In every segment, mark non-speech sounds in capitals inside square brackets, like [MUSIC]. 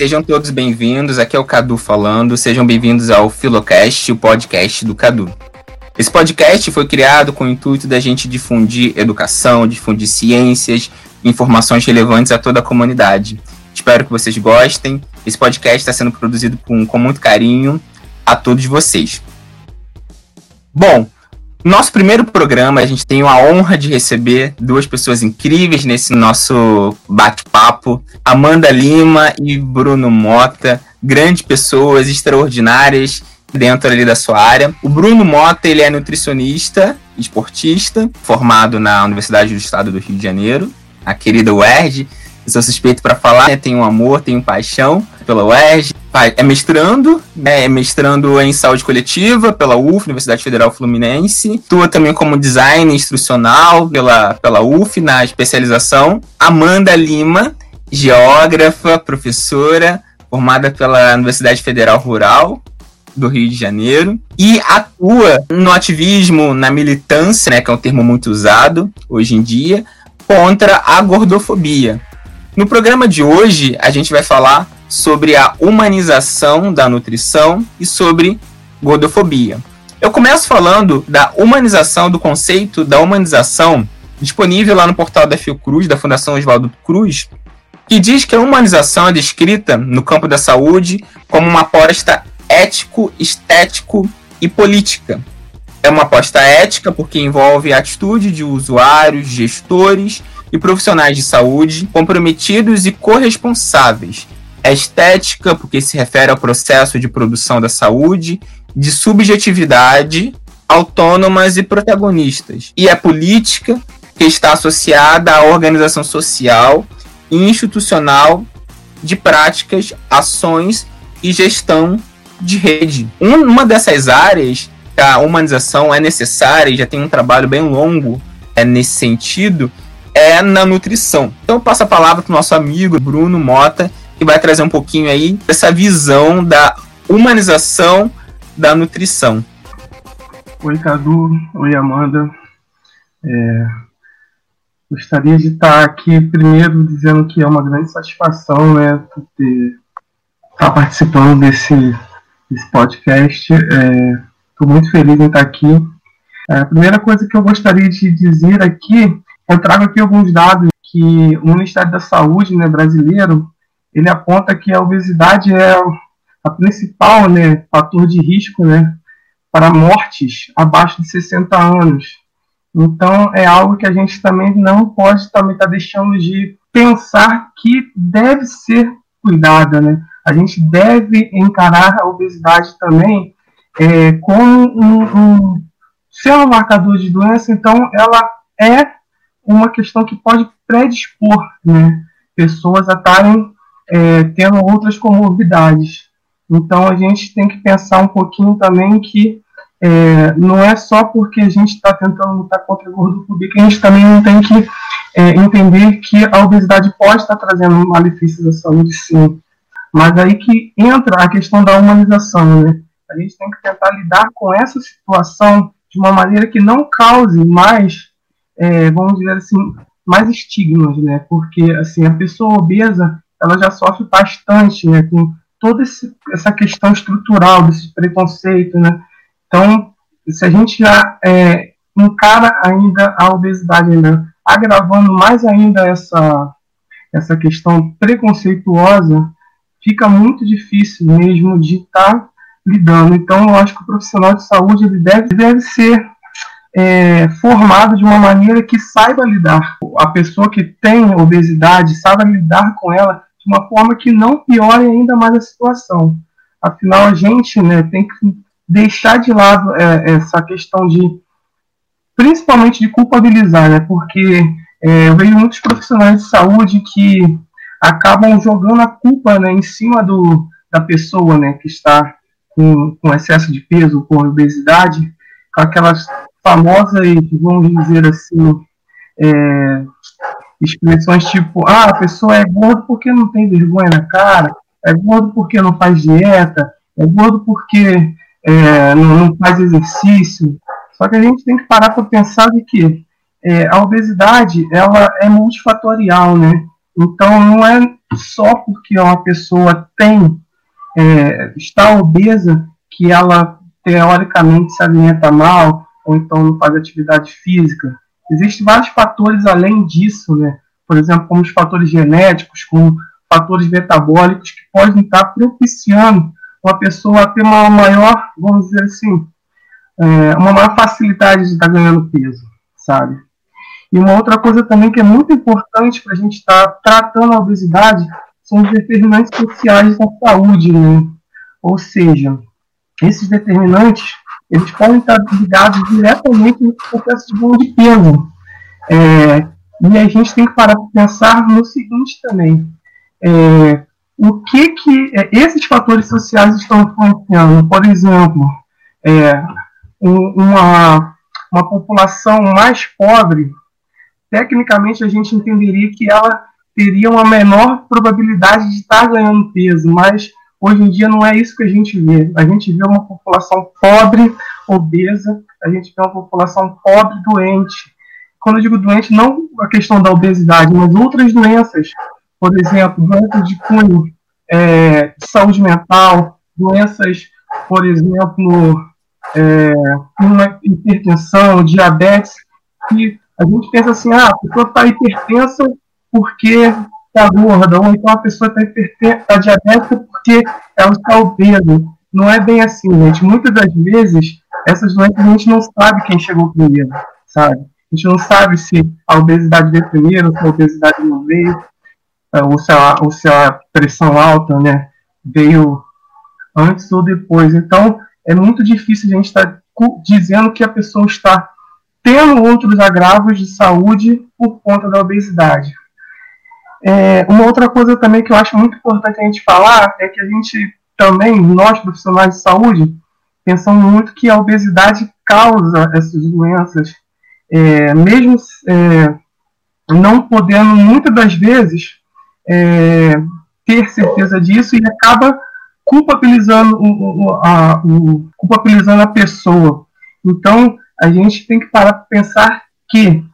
Sejam todos bem-vindos. Aqui é o Cadu falando. Sejam bem-vindos ao Filocast, o podcast do Cadu. Esse podcast foi criado com o intuito da gente difundir educação, difundir ciências, informações relevantes a toda a comunidade. Espero que vocês gostem. Esse podcast está sendo produzido com, com muito carinho a todos vocês. Bom, nosso primeiro programa, a gente tem a honra de receber duas pessoas incríveis nesse nosso bate-papo: Amanda Lima e Bruno Mota, grandes pessoas extraordinárias dentro ali da sua área. O Bruno Mota, ele é nutricionista, esportista, formado na Universidade do Estado do Rio de Janeiro, a querida UERJ. Eu sou suspeito para falar, né? tenho um amor, tenho paixão pela UERJ, é mestrando, né, é mestrando em saúde coletiva pela UF, Universidade Federal Fluminense. Atua também como design instrucional pela, pela UF, na especialização. Amanda Lima, geógrafa, professora, formada pela Universidade Federal Rural do Rio de Janeiro e atua no ativismo, na militância, né, que é um termo muito usado hoje em dia, contra a gordofobia. No programa de hoje, a gente vai falar sobre a humanização da nutrição e sobre gordofobia. Eu começo falando da humanização, do conceito da humanização, disponível lá no portal da Fiocruz, da Fundação Oswaldo Cruz, que diz que a humanização é descrita no campo da saúde como uma aposta ético, estético e política. É uma aposta ética porque envolve a atitude de usuários, gestores e profissionais de saúde comprometidos e corresponsáveis é estética, porque se refere ao processo de produção da saúde, de subjetividade, autônomas e protagonistas. E é política, que está associada à organização social e institucional de práticas, ações e gestão de rede. Uma dessas áreas que a humanização é necessária e já tem um trabalho bem longo é, nesse sentido, é na nutrição. Então eu passo a palavra para o nosso amigo Bruno Mota, que vai trazer um pouquinho aí dessa visão da humanização da nutrição. Oi, Cadu. Oi, Amanda. É, gostaria de estar aqui primeiro dizendo que é uma grande satisfação né, ter, estar participando desse, desse podcast. Estou é, muito feliz em estar aqui. É, a primeira coisa que eu gostaria de dizer aqui, eu trago aqui alguns dados que o Ministério da Saúde né, brasileiro ele aponta que a obesidade é a principal né, fator de risco né, para mortes abaixo de 60 anos. Então, é algo que a gente também não pode também estar tá deixando de pensar que deve ser cuidada. Né? A gente deve encarar a obesidade também é, como um, um, ser um marcador de doença, então ela é uma questão que pode predispor né, pessoas a estarem é, tendo outras comorbidades. Então a gente tem que pensar um pouquinho também que é, não é só porque a gente está tentando lutar contra a gordofobia que a gente também não tem que é, entender que a obesidade pode estar trazendo malefícios à saúde, sim. Mas aí que entra a questão da humanização, né? A gente tem que tentar lidar com essa situação de uma maneira que não cause mais, é, vamos dizer assim, mais estigmas, né? Porque assim a pessoa obesa ela já sofre bastante né, com toda esse, essa questão estrutural desse preconceito. Né? Então, se a gente já é, encara ainda a obesidade, ainda, agravando mais ainda essa, essa questão preconceituosa, fica muito difícil mesmo de estar tá lidando. Então, eu acho que o profissional de saúde ele deve, deve ser é, formado de uma maneira que saiba lidar. A pessoa que tem obesidade saiba lidar com ela de uma forma que não piore ainda mais a situação. Afinal, a gente né, tem que deixar de lado é, essa questão de, principalmente de culpabilizar, né, porque é, eu vejo muitos profissionais de saúde que acabam jogando a culpa né, em cima do, da pessoa né, que está com, com excesso de peso, com obesidade, com aquelas famosas, vamos dizer assim, é, expressões tipo, ah, a pessoa é gordo porque não tem vergonha na cara, é gordo porque não faz dieta, é gordo porque é, não, não, faz exercício. Só que a gente tem que parar para pensar de que é, a obesidade ela é multifatorial, né? Então não é só porque uma pessoa tem, é, está obesa, que ela teoricamente se alimenta mal, ou então não faz atividade física. Existem vários fatores além disso, né? Por exemplo, como os fatores genéticos, como fatores metabólicos que podem estar propiciando uma pessoa a ter uma maior, vamos dizer assim, é, uma maior facilidade de estar ganhando peso, sabe? E uma outra coisa também que é muito importante para a gente estar tratando a obesidade são os determinantes sociais da saúde, né? Ou seja, esses determinantes eles podem estar ligados diretamente no processo de ganho de peso. É, e a gente tem que parar para pensar no seguinte também: é, o que que é, esses fatores sociais estão influenciando? Por exemplo, é, uma, uma população mais pobre tecnicamente a gente entenderia que ela teria uma menor probabilidade de estar ganhando peso, mas hoje em dia não é isso que a gente vê. A gente vê uma população pobre, obesa, a gente vê uma população pobre, doente. Quando eu digo doente, não a questão da obesidade, mas outras doenças, por exemplo, doenças de cunho é, de saúde mental, doenças, por exemplo, é, hipertensão, diabetes, que a gente pensa assim, ah, a pessoa está hipertensa porque está gorda, ou então a pessoa está tá diabética porque ela está obesa. Não é bem assim, gente. Muitas das vezes, essas doenças a gente não sabe quem chegou primeiro, sabe? A gente não sabe se a obesidade veio primeiro, se a obesidade não veio, é, ou se a, ou se a pressão alta, né, veio antes ou depois. Então, é muito difícil a gente estar tá dizendo que a pessoa está tendo outros agravos de saúde por conta da obesidade. É, uma outra coisa também que eu acho muito importante a gente falar é que a gente também, nós profissionais de saúde, pensamos muito que a obesidade causa essas doenças, é, mesmo é, não podendo muitas das vezes é, ter certeza disso e acaba culpabilizando, o, a, o, culpabilizando a pessoa. Então, a gente tem que parar para pensar que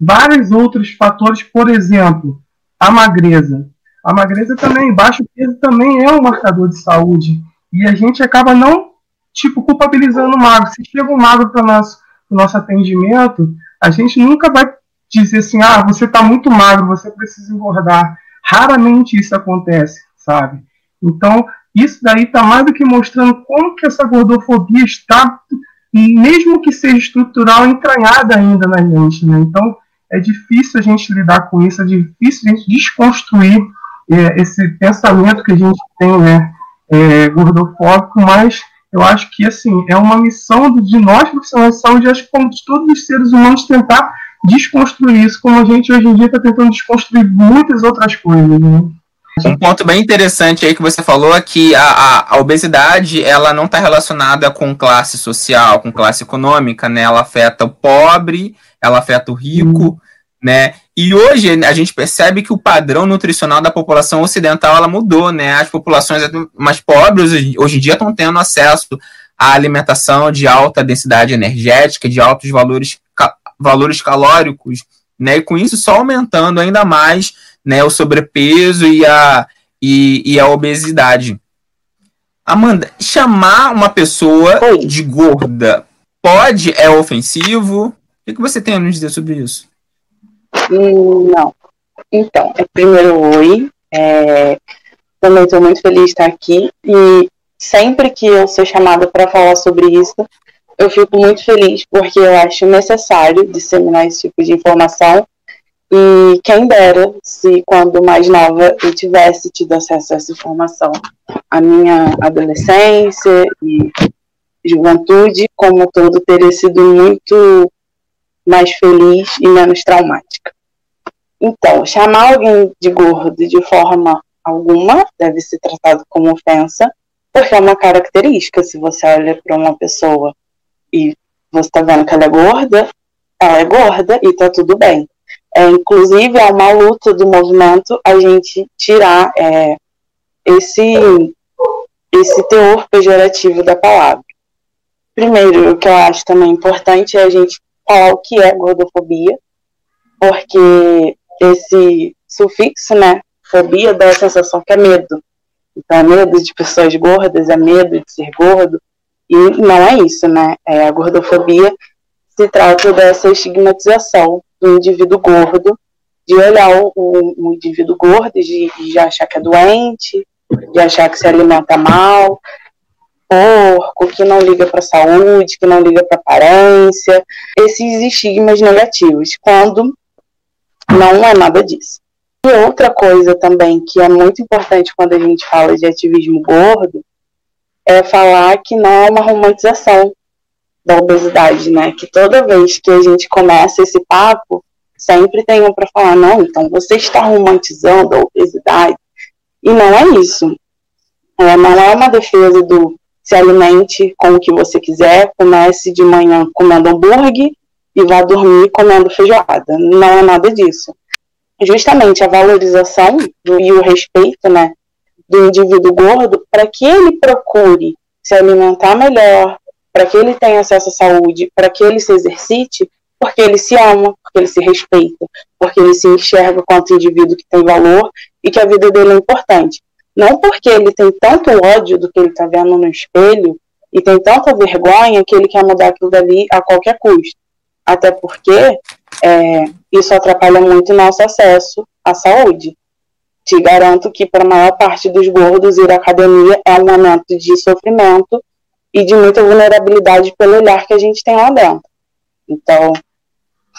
vários outros fatores, por exemplo, a magreza. A magreza também, baixo peso também é um marcador de saúde. E a gente acaba não, tipo, culpabilizando o magro. Se chega um magro para o nosso, nosso atendimento, a gente nunca vai dizer assim, ah, você está muito magro, você precisa engordar. Raramente isso acontece, sabe? Então, isso daí está mais do que mostrando como que essa gordofobia está mesmo que seja estrutural, entranhada ainda na gente. Né? Então, é difícil a gente lidar com isso, é difícil a gente desconstruir é, esse pensamento que a gente tem, né, é, gordofóbico, mas eu acho que, assim, é uma missão de nós, profissionais de saúde, acho que de todos os seres humanos, tentar desconstruir isso, como a gente hoje em dia está tentando desconstruir muitas outras coisas, né? Um ponto bem interessante aí que você falou é que a, a, a obesidade ela não está relacionada com classe social, com classe econômica, né? Ela afeta o pobre, ela afeta o rico, né? E hoje a gente percebe que o padrão nutricional da população ocidental ela mudou, né? As populações mais pobres hoje em dia estão tendo acesso à alimentação de alta densidade energética, de altos valores, valores calóricos, né? E com isso só aumentando ainda mais né, o sobrepeso e a, e, e a obesidade. Amanda, chamar uma pessoa Oi. de gorda pode, é ofensivo? O que, você tem a nos dizer sobre isso? Hum, não. Então, é primeiro oi. É, também estou muito feliz de estar aqui. E sempre que eu sou chamada para falar sobre isso, eu fico muito feliz, porque eu acho necessário disseminar esse tipo de informação e quem dera se, quando mais nova, eu tivesse tido acesso a essa informação. A minha adolescência e juventude, como todo, teria sido muito mais feliz e menos traumática. Então, chamar alguém de gordo de forma alguma deve ser tratado como ofensa, porque é uma característica. Se você olha para uma pessoa e você está vendo que ela é gorda, ela é gorda e está tudo bem. É, inclusive, é uma luta do movimento a gente tirar é, esse, esse teor pejorativo da palavra. Primeiro, o que eu acho também importante é a gente falar o que é gordofobia, porque esse sufixo, né, gordofobia dá a sensação que é medo. Então, é medo de pessoas gordas, é medo de ser gordo. E não é isso, né? É, a gordofobia se trata dessa estigmatização do indivíduo gordo, de olhar o indivíduo gordo, de, de achar que é doente, de achar que se alimenta mal, porco, que não liga para a saúde, que não liga para aparência, esses estigmas negativos, quando não é nada disso. E outra coisa também que é muito importante quando a gente fala de ativismo gordo é falar que não é uma romantização da obesidade, né? Que toda vez que a gente começa esse papo, sempre tem um para falar, não, então você está romantizando a obesidade. E não é isso. É, não é uma defesa do se alimente com o que você quiser, comece de manhã comendo hambúrguer e vá dormir comendo feijoada. Não é nada disso. Justamente a valorização do, e o respeito né, do indivíduo gordo para que ele procure se alimentar melhor, para que ele tenha acesso à saúde, para que ele se exercite, porque ele se ama, porque ele se respeita, porque ele se enxerga quanto indivíduo que tem valor e que a vida dele é importante. Não porque ele tem tanto ódio do que ele está vendo no espelho e tem tanta vergonha que ele quer mudar aquilo dali a qualquer custo. Até porque é, isso atrapalha muito nosso acesso à saúde. Te garanto que para a maior parte dos gordos ir à academia é um momento de sofrimento e de muita vulnerabilidade pelo olhar que a gente tem lá dentro. Então,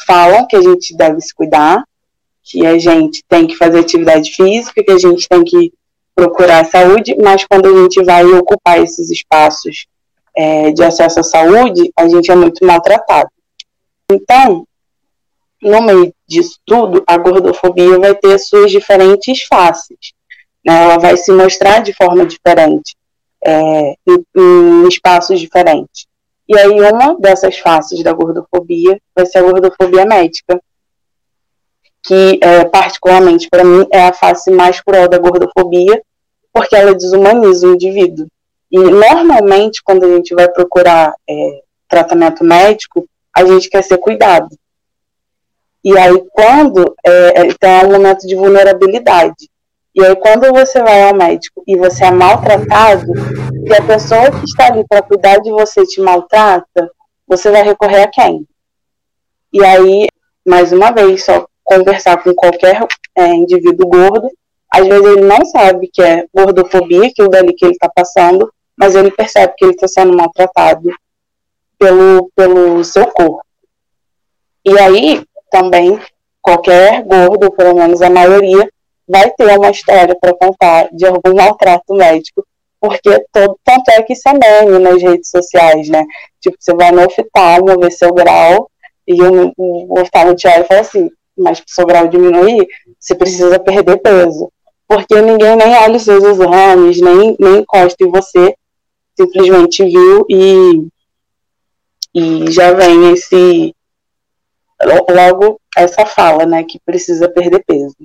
falam que a gente deve se cuidar, que a gente tem que fazer atividade física, que a gente tem que procurar saúde, mas quando a gente vai ocupar esses espaços é, de acesso à saúde, a gente é muito maltratado. Então, no meio disso tudo, a gordofobia vai ter suas diferentes faces. Né? Ela vai se mostrar de forma diferente, é, em, em espaços diferentes. E aí, uma dessas faces da gordofobia vai ser a gordofobia médica, que, é, particularmente para mim, é a face mais cruel da gordofobia, porque ela desumaniza o indivíduo. E, normalmente, quando a gente vai procurar é, tratamento médico, a gente quer ser cuidado. E aí, quando. É, então, é um momento de vulnerabilidade. E aí, quando você vai ao médico e você é maltratado, e a pessoa que está ali para cuidar de você te maltrata, você vai recorrer a quem? E aí, mais uma vez, só conversar com qualquer é, indivíduo gordo, às vezes ele não sabe que é gordofobia, aquilo dali que ele está passando, mas ele percebe que ele está sendo maltratado pelo, pelo seu corpo. E aí, também, qualquer gordo, pelo menos a maioria, vai ter uma história para contar de algum maltrato médico, porque todo, tanto é que isso é meme nas redes sociais, né? Tipo, você vai no oftalmo ver seu grau, e o, o oftalmo te olha e fala assim, mas para o seu grau diminuir, você precisa perder peso. Porque ninguém nem olha os seus exames, nem, nem encosta em você, simplesmente viu e, e já vem esse logo essa fala, né, que precisa perder peso.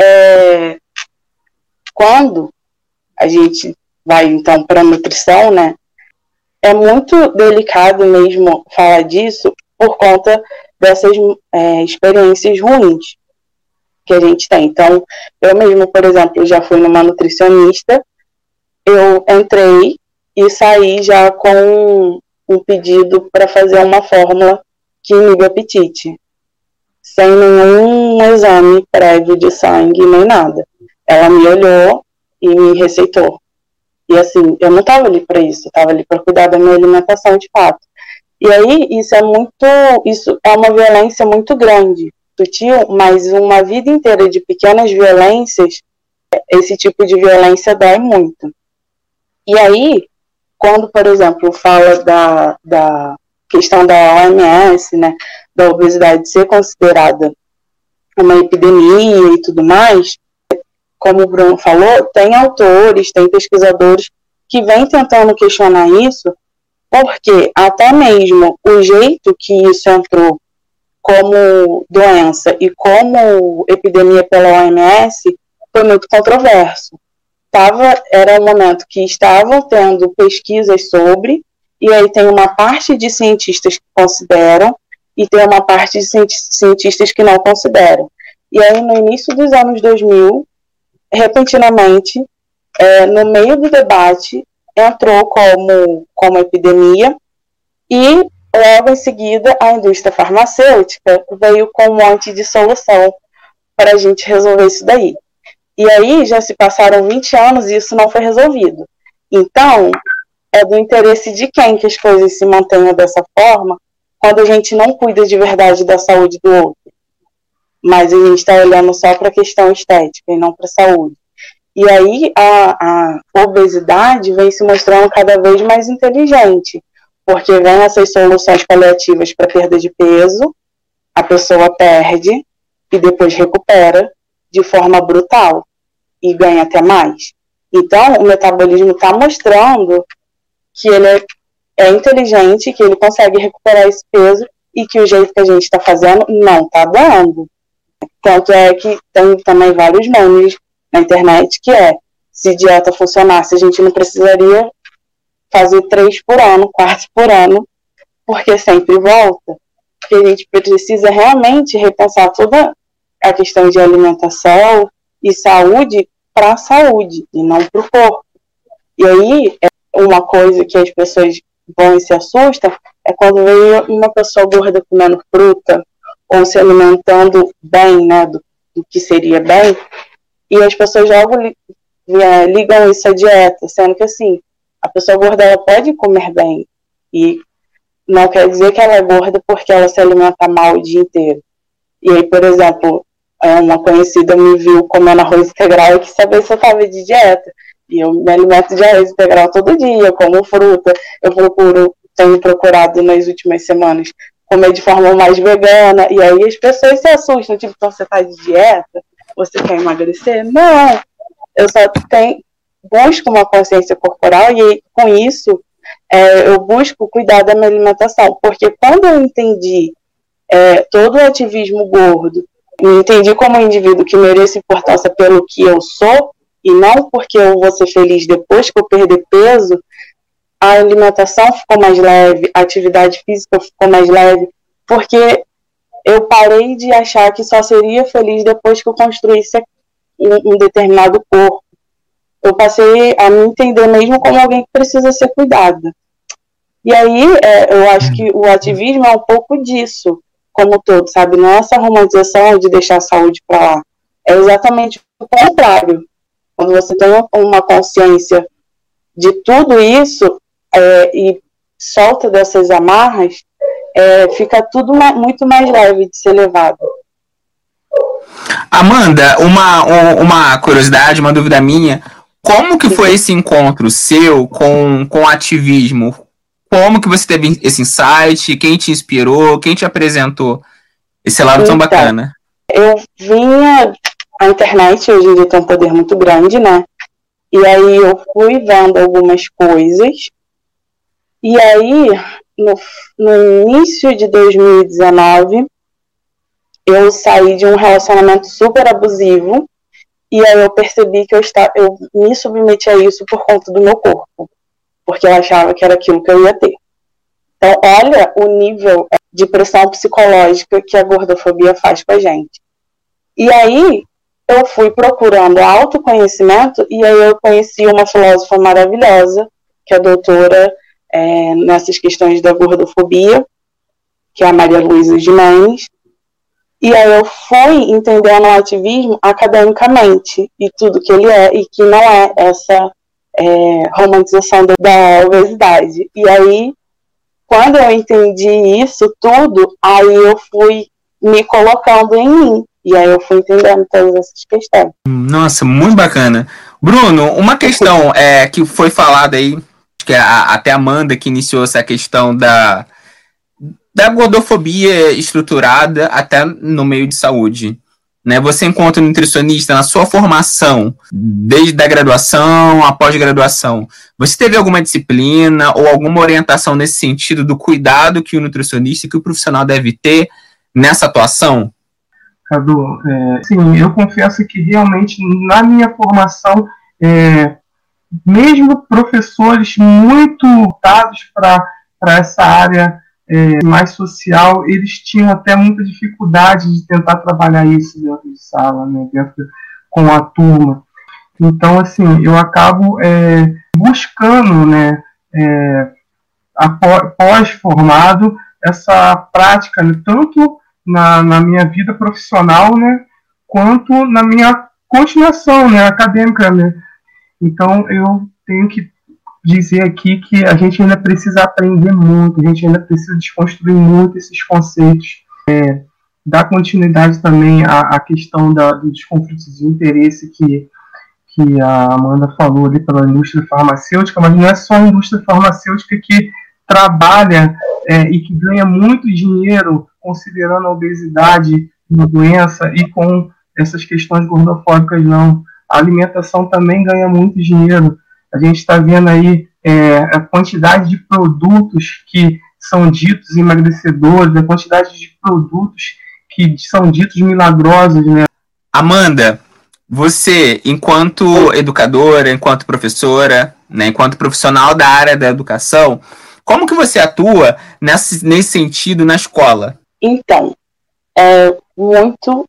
É, quando a gente vai então para nutrição, né, é muito delicado mesmo falar disso por conta dessas é, experiências ruins que a gente tem. Então, eu mesmo, por exemplo, já fui numa nutricionista, eu entrei e saí já com um pedido para fazer uma fórmula que inibe apetite, sem nenhum exame prévio de sangue nem nada. Ela me olhou e me receitou. E assim, eu não estava ali para isso, estava ali para cuidar da minha alimentação de fato. E aí, isso é muito, isso é uma violência muito grande, sutil, mas uma vida inteira de pequenas violências, esse tipo de violência dói muito. E aí, quando, por exemplo, fala da, da questão da OMS, né, da obesidade ser considerada uma epidemia e tudo mais, como o Bruno falou, tem autores, tem pesquisadores que vêm tentando questionar isso, porque até mesmo o jeito que isso entrou como doença e como epidemia pela OMS foi muito controverso. Tava, era um momento que estavam tendo pesquisas sobre, e aí tem uma parte de cientistas que consideram, e tem uma parte de cientistas que não consideram. E aí, no início dos anos 2000, repentinamente, é, no meio do debate, entrou como, como epidemia e logo em seguida a indústria farmacêutica veio com um monte de solução para a gente resolver isso daí. E aí já se passaram 20 anos e isso não foi resolvido. Então, é do interesse de quem que as coisas se mantenham dessa forma quando a gente não cuida de verdade da saúde do outro. Mas a gente está olhando só para a questão estética e não para a saúde. E aí a, a obesidade vem se mostrando cada vez mais inteligente, porque vem essas soluções paliativas para perda de peso, a pessoa perde e depois recupera de forma brutal e ganha até mais. Então, o metabolismo está mostrando que ele é, é, inteligente, que ele consegue recuperar esse peso e que o jeito que a gente está fazendo não está dando. Tanto é que tem também vários memes na internet que é se dieta funcionasse, a gente não precisaria fazer três por ano, quatro por ano, porque sempre volta. Porque a gente precisa realmente repensar toda a questão de alimentação e saúde para a saúde e não para o corpo. E aí, é uma coisa que as pessoas vão e se assustam é quando vem uma pessoa gorda comendo fruta ou se alimentando bem, né, do, do que seria bem, e as pessoas logo é, ligam isso à dieta, sendo que assim, a pessoa gorda ela pode comer bem e não quer dizer que ela é gorda porque ela se alimenta mal o dia inteiro. E aí, por exemplo, é, uma conhecida me viu comendo arroz integral e quis saber se eu estava de dieta. E eu me alimento de arroz integral todo dia, como fruta. Eu procuro, tenho procurado nas últimas semanas comer de forma mais vegana. E aí as pessoas se assustam, tipo, então você está de dieta? Você quer emagrecer? Não. Eu só tenho, busco uma consciência corporal e com isso é, eu busco cuidar da minha alimentação. Porque quando eu entendi é, todo o ativismo gordo, entendi como um indivíduo que merece importância pelo que eu sou e não porque eu vou ser feliz depois que eu perder peso, a alimentação ficou mais leve, a atividade física ficou mais leve, porque eu parei de achar que só seria feliz depois que eu construísse um, um determinado corpo. Eu passei a me entender mesmo como alguém que precisa ser cuidada. E aí, é, eu acho que o ativismo é um pouco disso, como todo, sabe? Não é essa romantização de deixar a saúde para lá. É exatamente o contrário. Quando você tem uma consciência de tudo isso é, e solta dessas amarras, é, fica tudo muito mais leve de ser levado. Amanda, uma, uma curiosidade, uma dúvida minha. Como que foi esse encontro seu com, com ativismo? Como que você teve esse insight? Quem te inspirou? Quem te apresentou esse lado então, tão bacana? Eu vinha... A internet hoje em dia tem um poder muito grande, né? E aí eu fui vendo algumas coisas. E aí, no, no início de 2019, eu saí de um relacionamento super abusivo e aí eu percebi que eu, está, eu me submeti a isso por conta do meu corpo, porque eu achava que era aquilo que eu ia ter. Então, olha o nível de pressão psicológica que a gordofobia faz com a gente. E aí, eu fui procurando autoconhecimento e aí eu conheci uma filósofa maravilhosa, que é doutora é, nessas questões da gordofobia, que é a Maria Luísa Mendes, e aí eu fui entendendo o ativismo academicamente e tudo que ele é e que não é essa é, romantização da obesidade. E aí, quando eu entendi isso tudo, aí eu fui me colocando em mim. E aí eu fui entendendo todas essas questões. Nossa, muito bacana. Bruno, uma questão é, que foi falada aí, que é a, até a Amanda que iniciou essa questão da, da gordofobia estruturada até no meio de saúde. Né? Você encontra nutricionista na sua formação, desde a graduação, a pós-graduação. Você teve alguma disciplina ou alguma orientação nesse sentido do cuidado que o nutricionista, que o profissional deve ter nessa atuação? Cadu, é, sim, eu confesso que realmente na minha formação, é, mesmo professores muito voltados para essa área é, mais social, eles tinham até muita dificuldade de tentar trabalhar isso dentro de sala, né, dentro com a turma. Então, assim, eu acabo é, buscando, né, é, pós-formado, essa prática, né, tanto na, na minha vida profissional, né, quanto na minha continuação, né, acadêmica, né. Então, eu tenho que dizer aqui que a gente ainda precisa aprender muito, a gente ainda precisa desconstruir muito esses conceitos, é, dar continuidade também à, à questão da, dos conflitos de interesse que, que a Amanda falou ali pela indústria farmacêutica, mas não é só a indústria farmacêutica que trabalha é, e que ganha muito dinheiro considerando a obesidade uma doença e com essas questões gordofóbicas não. A alimentação também ganha muito dinheiro. A gente está vendo aí é, a quantidade de produtos que são ditos emagrecedores, a quantidade de produtos que são ditos milagrosos, né? Amanda, você, enquanto educadora, enquanto professora, né, enquanto profissional da área da educação, como que você atua nesse, nesse sentido na escola? Então, é muito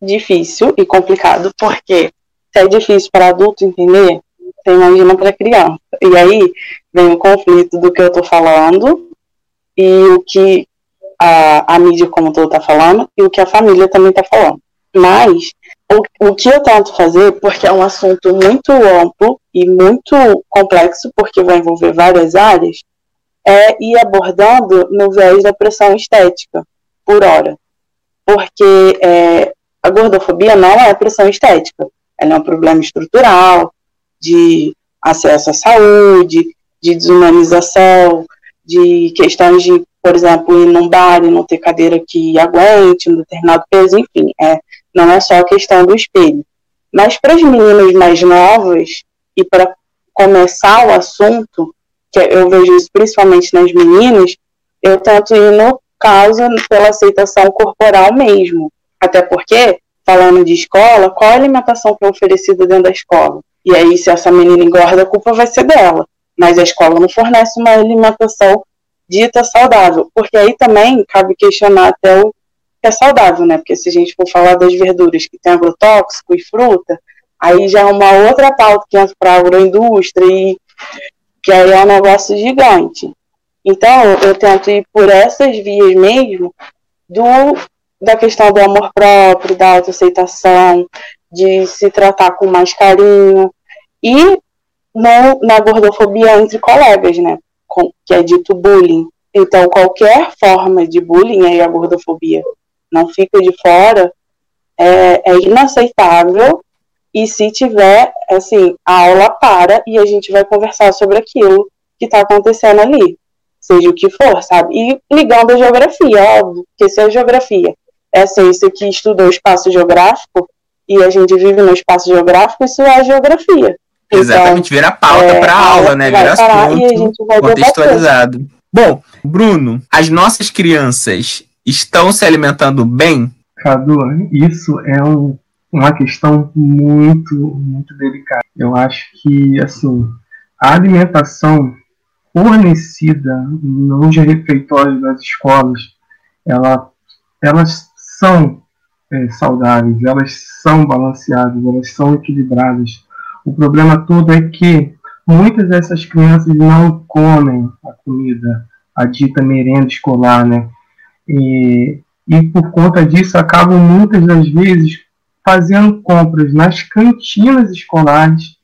difícil e complicado, porque se é difícil para adulto entender, você imagina para criança. E aí vem o conflito do que eu estou falando e o que a, a mídia como todo está falando e o que a família também está falando. Mas o, o que eu tento fazer, porque é um assunto muito amplo e muito complexo, porque vai envolver várias áreas, é ir abordando no viés da pressão estética, por hora. Porque é, a gordofobia não é pressão estética, ela é um problema estrutural, de acesso à saúde, de desumanização, de questões de, por exemplo, ir num bar e não ter cadeira que aguente um determinado peso, enfim, é, não é só a questão do espelho. Mas para as meninas mais novas, e para começar o assunto, que eu vejo isso principalmente nas meninas, eu tento ir no caso pela aceitação corporal mesmo. Até porque, falando de escola, qual a alimentação que é oferecida dentro da escola? E aí, se essa menina engorda, a culpa vai ser dela. Mas a escola não fornece uma alimentação dita saudável. Porque aí também cabe questionar até o que é saudável, né? Porque se a gente for falar das verduras que tem agrotóxico e fruta, aí já é uma outra pauta que entra para a agroindústria e que aí é um negócio gigante. Então, eu tento ir por essas vias mesmo do, da questão do amor próprio, da autoaceitação, de se tratar com mais carinho e no, na gordofobia entre colegas, né? Com, que é dito bullying. Então, qualquer forma de bullying, aí a gordofobia não fica de fora, é, é inaceitável. E se tiver, assim, a aula para e a gente vai conversar sobre aquilo que está acontecendo ali, seja o que for, sabe? E ligando a geografia, óbvio, que se a geografia é a ciência que estuda o espaço geográfico, e a gente vive no espaço geográfico, isso é a geografia. Então, Exatamente, vira pauta é, para aula, né? Vira assunto contextualizado. Bom, Bruno, as nossas crianças estão se alimentando bem? Cadu, isso é um, uma questão muito, muito delicada. Eu acho que, assim, a alimentação fornecida nos refeitórios das escolas, ela, elas são é, saudáveis, elas são balanceadas, elas são equilibradas. O problema todo é que muitas dessas crianças não comem a comida, a dita merenda escolar, né? E, e por conta disso acabam muitas das vezes fazendo compras nas cantinas escolares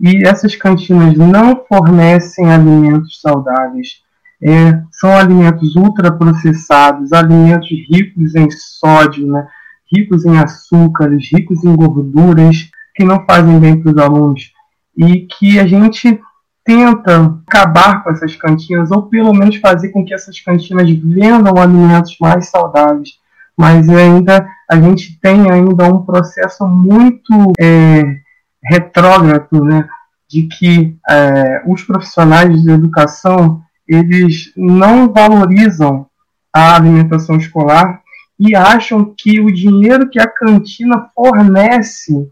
e essas cantinas não fornecem alimentos saudáveis. É, são alimentos ultraprocessados, alimentos ricos em sódio, né? ricos em açúcares, ricos em gorduras, que não fazem bem para os alunos. E que a gente tenta acabar com essas cantinas, ou pelo menos fazer com que essas cantinas vendam alimentos mais saudáveis. Mas ainda a gente tem ainda um processo muito é, retrógrado, né, de que é, os profissionais de educação eles não valorizam a alimentação escolar e acham que o dinheiro que a cantina fornece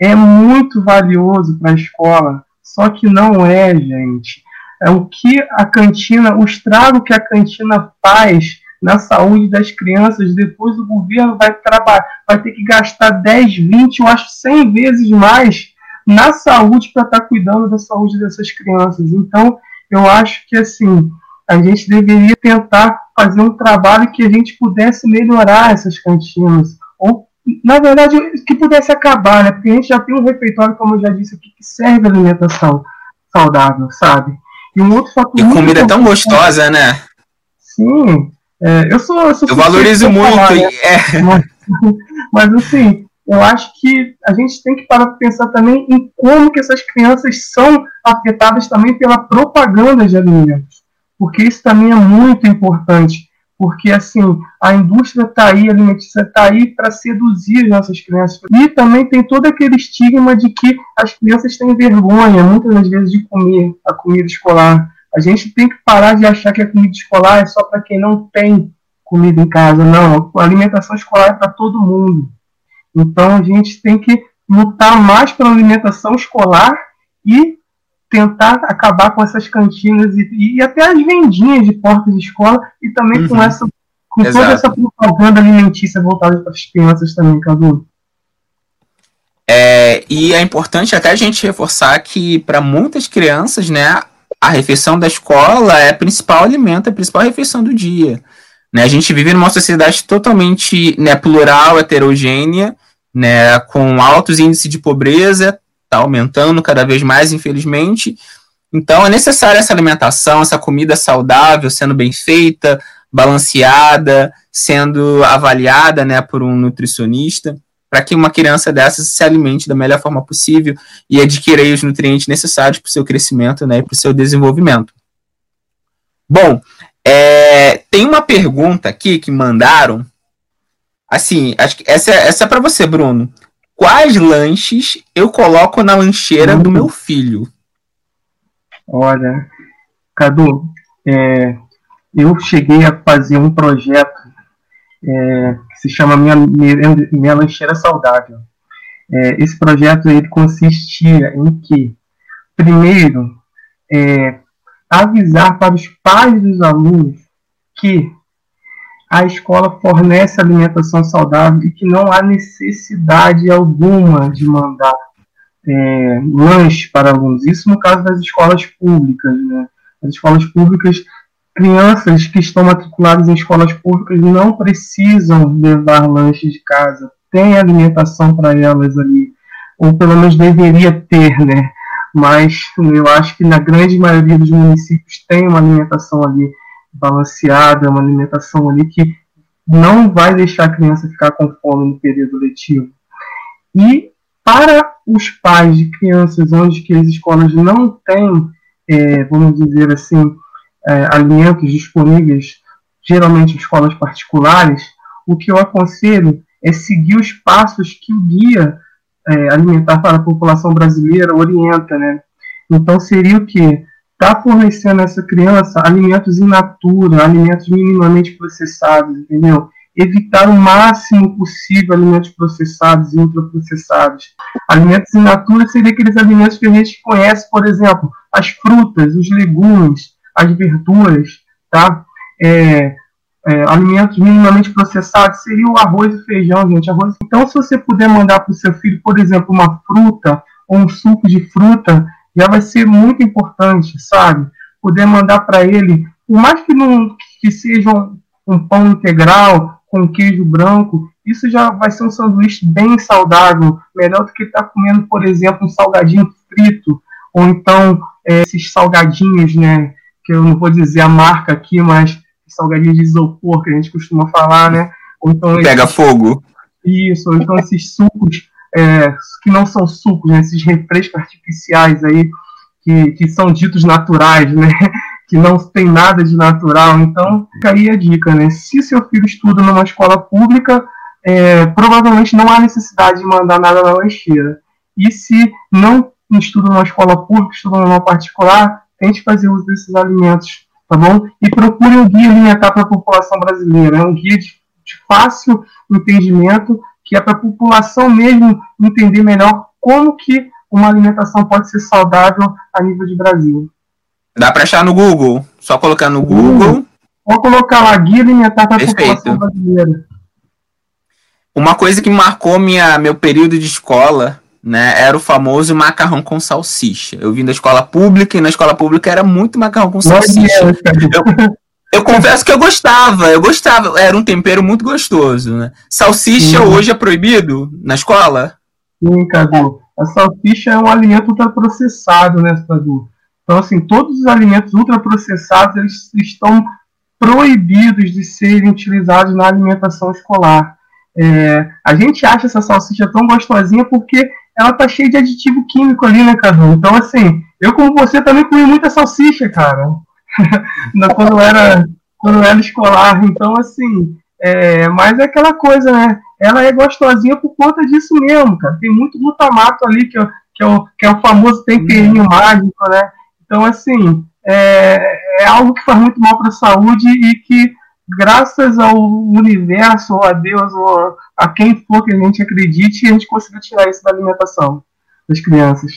é muito valioso para a escola. Só que não é, gente. É o que a cantina, o estrago que a cantina faz na saúde das crianças, depois o governo vai trabalhar, vai ter que gastar 10, 20, eu acho 100 vezes mais na saúde para estar tá cuidando da saúde dessas crianças. Então, eu acho que assim a gente deveria tentar fazer um trabalho que a gente pudesse melhorar essas cantinas ou na verdade que pudesse acabar, né? Porque a gente já tem um refeitório, como eu já disse aqui, que serve alimentação saudável, sabe? E um outro fator. E comida é tão gostosa, né? Sim. É, eu sou. Eu, sou eu valorizo muito. Falar, né? é. mas, [LAUGHS] mas, assim, eu acho que a gente tem que parar para pensar também em como que essas crianças são afetadas também pela propaganda de alimentos. Porque isso também é muito importante. Porque, assim, a indústria está aí, a alimentícia está aí para seduzir as nossas crianças. E também tem todo aquele estigma de que as crianças têm vergonha, muitas das vezes, de comer a comida escolar. A gente tem que parar de achar que a comida escolar é só para quem não tem comida em casa. Não, a alimentação escolar é para todo mundo. Então a gente tem que lutar mais pela alimentação escolar e tentar acabar com essas cantinas e, e até as vendinhas de portas de escola e também uhum. com essa com Exato. toda essa propaganda alimentícia voltada para as crianças também, Cadu. É, e é importante até a gente reforçar que para muitas crianças, né, a refeição da escola é o principal alimento, a principal refeição do dia. Né? A gente vive numa sociedade totalmente né, plural, heterogênea, né, com altos índices de pobreza, está aumentando cada vez mais, infelizmente. Então é necessária essa alimentação, essa comida saudável, sendo bem feita, balanceada, sendo avaliada né, por um nutricionista para que uma criança dessa se alimente da melhor forma possível e adquira os nutrientes necessários para o seu crescimento né, e para o seu desenvolvimento. Bom, é, tem uma pergunta aqui que mandaram. Assim, acho que essa, essa é para você, Bruno. Quais lanches eu coloco na lancheira do meu filho? Olha, Cadu, é, eu cheguei a fazer um projeto é, se chama Minha, Minha Lancheira Saudável. É, esse projeto ele consistia em que, primeiro, é, avisar para os pais dos alunos que a escola fornece alimentação saudável e que não há necessidade alguma de mandar é, lanche para alunos. Isso no caso das escolas públicas. Né? As escolas públicas crianças que estão matriculadas em escolas públicas não precisam levar lanche de casa, tem alimentação para elas ali, ou pelo menos deveria ter, né? Mas eu acho que na grande maioria dos municípios tem uma alimentação ali balanceada, uma alimentação ali que não vai deixar a criança ficar com fome no período letivo. E para os pais de crianças onde que as escolas não têm, é, vamos dizer assim, é, alimentos disponíveis, geralmente em escolas particulares, o que eu aconselho é seguir os passos que o guia é, alimentar para a população brasileira orienta, né? Então seria o que? Está fornecendo a essa criança alimentos in natura, alimentos minimamente processados, entendeu? Evitar o máximo possível alimentos processados e ultraprocessados. Alimentos in natura seria aqueles alimentos que a gente conhece, por exemplo, as frutas, os legumes, as verduras, tá? É, é, alimentos minimamente processados seria o arroz e feijão, gente. Arroz. Então, se você puder mandar para o seu filho, por exemplo, uma fruta ou um suco de fruta, já vai ser muito importante, sabe? Poder mandar para ele, por mais que não que seja um, um pão integral com queijo branco, isso já vai ser um sanduíche bem saudável, melhor do que estar tá comendo, por exemplo, um salgadinho frito, ou então é, esses salgadinhos, né? Que eu não vou dizer a marca aqui, mas salgadinho de isopor que a gente costuma falar, né? Ou então Pega esses, fogo. Isso, ou então esses sucos é, que não são sucos, né? esses refrescos artificiais aí, que, que são ditos naturais, né? [LAUGHS] Que não tem nada de natural. Então, fica aí a dica, né? Se seu filho estuda numa escola pública, é, provavelmente não há necessidade de mandar nada na lancheira. E se não estuda numa escola pública, estuda numa particular, tente fazer uso desses alimentos, tá bom? E procure um guia alimentar para a população brasileira, é um guia de, de fácil entendimento, que é para a população mesmo entender melhor como que uma alimentação pode ser saudável a nível de Brasil. Dá para achar no Google? Só colocar no Google. Vou colocar lá, guia alimentar para a população brasileira. Uma coisa que marcou minha, meu período de escola né, era o famoso macarrão com salsicha. Eu vim da escola pública e na escola pública era muito macarrão com salsicha. Eu, [LAUGHS] eu confesso que eu gostava, eu gostava, era um tempero muito gostoso, né? Salsicha Sim. hoje é proibido na escola? Sim, Cadu. A salsicha é um alimento ultraprocessado, né, Cadu? Então, assim, todos os alimentos ultraprocessados, eles estão proibidos de serem utilizados na alimentação escolar. É, a gente acha essa salsicha tão gostosinha porque ela tá cheia de aditivo químico ali, né, Cadu? Então, assim, eu como você também comi muita salsicha, cara. [LAUGHS] quando era quando era escolar. Então, assim, é, mas é aquela coisa, né? Ela é gostosinha por conta disso mesmo, cara. Tem muito glutamato ali, que é, que é, o, que é o famoso temperinho mágico, né? Então, assim, é, é algo que faz muito mal para a saúde e que graças ao universo, ou a Deus, ou a quem for que a gente acredite, a gente conseguiu tirar isso da alimentação das crianças.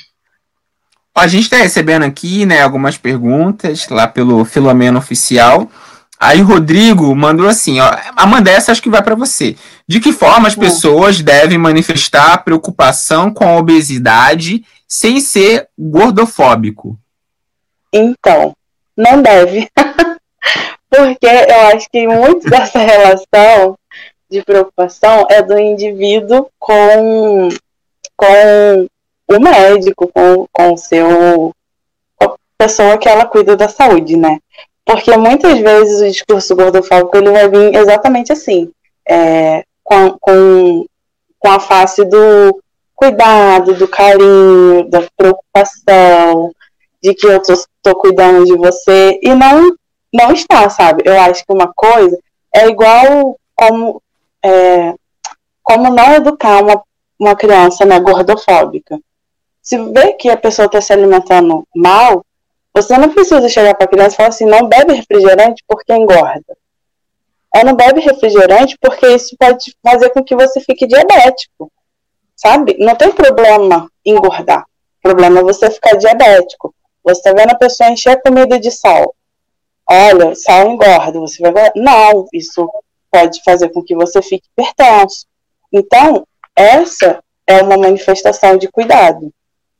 A gente está recebendo aqui né, algumas perguntas lá pelo Filomeno Oficial. Aí o Rodrigo mandou assim, ó, Amanda, essa acho que vai para você. De que forma as pessoas devem manifestar preocupação com a obesidade sem ser gordofóbico? Então, não deve. [LAUGHS] Porque eu acho que muito dessa relação de preocupação é do indivíduo com, com o médico, com, com o seu com a pessoa que ela cuida da saúde, né? Porque muitas vezes o discurso gordofóbico ele vai vir exatamente assim, é, com, com, com a face do cuidado, do carinho, da preocupação, de que eu tô, tô cuidando de você, e não não está, sabe? Eu acho que uma coisa é igual como, é, como não educar uma, uma criança né, gordofóbica. Se vê que a pessoa está se alimentando mal, você não precisa chegar para a criança e falar assim, não bebe refrigerante porque engorda. Ela não bebe refrigerante porque isso pode fazer com que você fique diabético. Sabe? Não tem problema engordar. O problema é você ficar diabético. Você está vendo a pessoa encher a comida de sal olha, sal engorda, você vai. Não, isso pode fazer com que você fique hipertenso. Então, essa é uma manifestação de cuidado.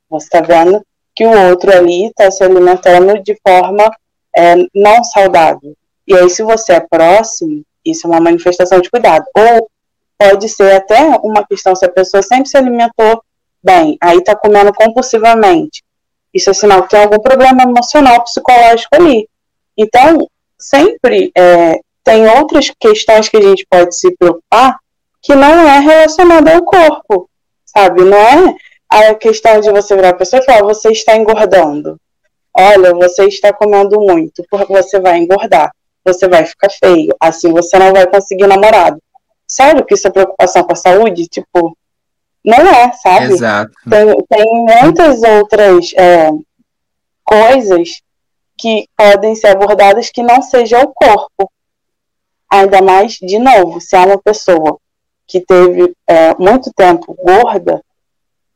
Você está vendo que o outro ali está se alimentando de forma é, não saudável. E aí, se você é próximo, isso é uma manifestação de cuidado. Ou pode ser até uma questão se a pessoa sempre se alimentou bem, aí está comendo compulsivamente. Isso é sinal que tem algum problema emocional, psicológico ali. Então, sempre é, tem outras questões que a gente pode se preocupar que não é relacionada ao corpo, sabe? Não é a questão de você virar a pessoa e falar, você está engordando. Olha, você está comendo muito, porque você vai engordar, você vai ficar feio, assim você não vai conseguir namorado. Sério que isso é preocupação com a saúde? Tipo, não é, sabe? Exato. Tem, tem muitas outras é, coisas que podem ser abordadas que não seja o corpo. Ainda mais, de novo, se há uma pessoa que teve é, muito tempo gorda,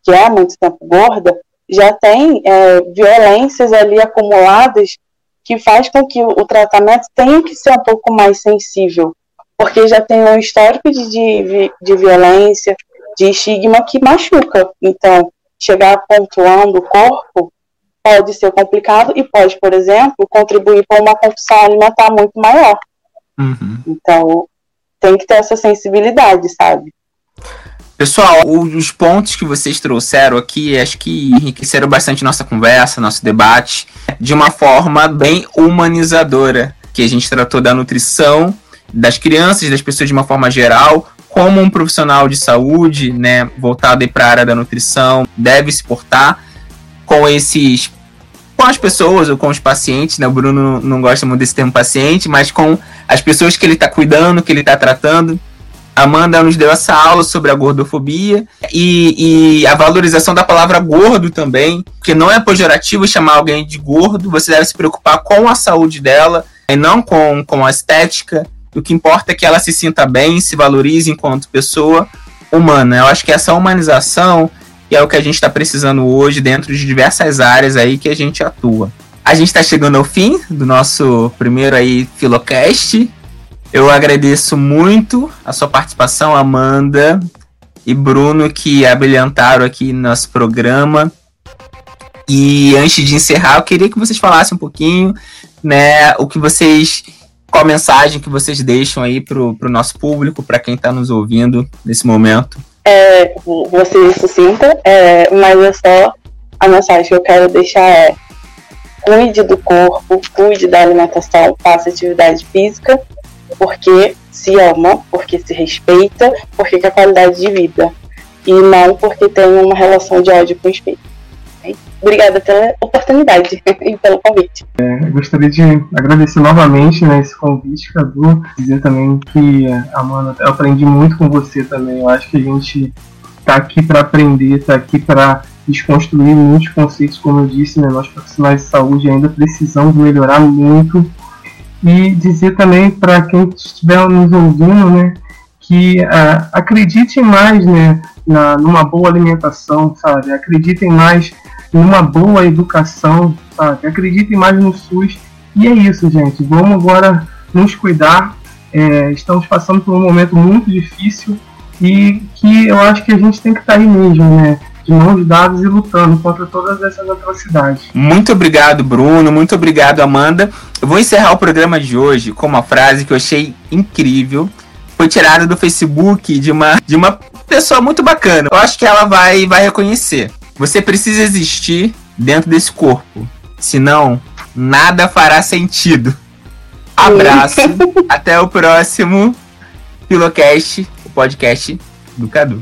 que é muito tempo gorda, já tem é, violências ali acumuladas que faz com que o tratamento tenha que ser um pouco mais sensível, porque já tem um histórico de, de, de violência, de estigma que machuca. Então, chegar pontuando o corpo pode ser complicado e pode, por exemplo, contribuir para uma compulsão alimentar muito maior. Uhum. Então, tem que ter essa sensibilidade, sabe? Pessoal, os pontos que vocês trouxeram aqui, acho que enriqueceram bastante nossa conversa, nosso debate, de uma forma bem humanizadora, que a gente tratou da nutrição, das crianças, das pessoas de uma forma geral, como um profissional de saúde, né, voltado para a área da nutrição, deve se portar com esses com as pessoas ou com os pacientes, né? O Bruno não gosta muito desse termo paciente, mas com as pessoas que ele está cuidando, que ele está tratando. Amanda nos deu essa aula sobre a gordofobia e, e, a valorização da palavra gordo também, porque não é pejorativo chamar alguém de gordo, você deve se preocupar com a saúde dela e não com, com a estética. O que importa é que ela se sinta bem, se valorize enquanto pessoa humana. Eu acho que essa humanização e é o que a gente está precisando hoje dentro de diversas áreas aí que a gente atua. A gente está chegando ao fim do nosso primeiro aí Filocast. Eu agradeço muito a sua participação, Amanda. e Bruno que abrilhantaram aqui nosso programa. E antes de encerrar, eu queria que vocês falassem um pouquinho, né, o que vocês qual a mensagem que vocês deixam aí pro, pro nosso público, para quem está nos ouvindo nesse momento? É, ser sucinta, é, mas é só a mensagem que eu quero deixar é cuide do corpo, cuide da alimentação, faça atividade física, porque se ama, porque se respeita, porque quer qualidade de vida. E não porque tem uma relação de ódio com o espelho. Obrigada pela oportunidade e pelo convite. É, gostaria de agradecer novamente né, esse convite, Cadu. Dizer também que, Amanda, eu aprendi muito com você também. Eu acho que a gente está aqui para aprender, está aqui para desconstruir muitos conceitos, como eu disse, né, nós profissionais de saúde ainda precisamos melhorar muito. E dizer também para quem estiver nos ouvindo, né, que uh, acreditem mais né, na, numa boa alimentação, sabe? Acreditem mais numa boa educação, sabe? Acreditem mais no SUS. E é isso, gente. Vamos agora nos cuidar. É, estamos passando por um momento muito difícil e que eu acho que a gente tem que estar aí mesmo, né? De mãos dadas e lutando contra todas essas atrocidades. Muito obrigado, Bruno. Muito obrigado, Amanda. Eu vou encerrar o programa de hoje com uma frase que eu achei incrível. Foi tirada do Facebook de uma, de uma pessoa muito bacana. Eu acho que ela vai, vai reconhecer. Você precisa existir dentro desse corpo. Senão, nada fará sentido. Abraço. [LAUGHS] Até o próximo Pilocast, o podcast do Cadu.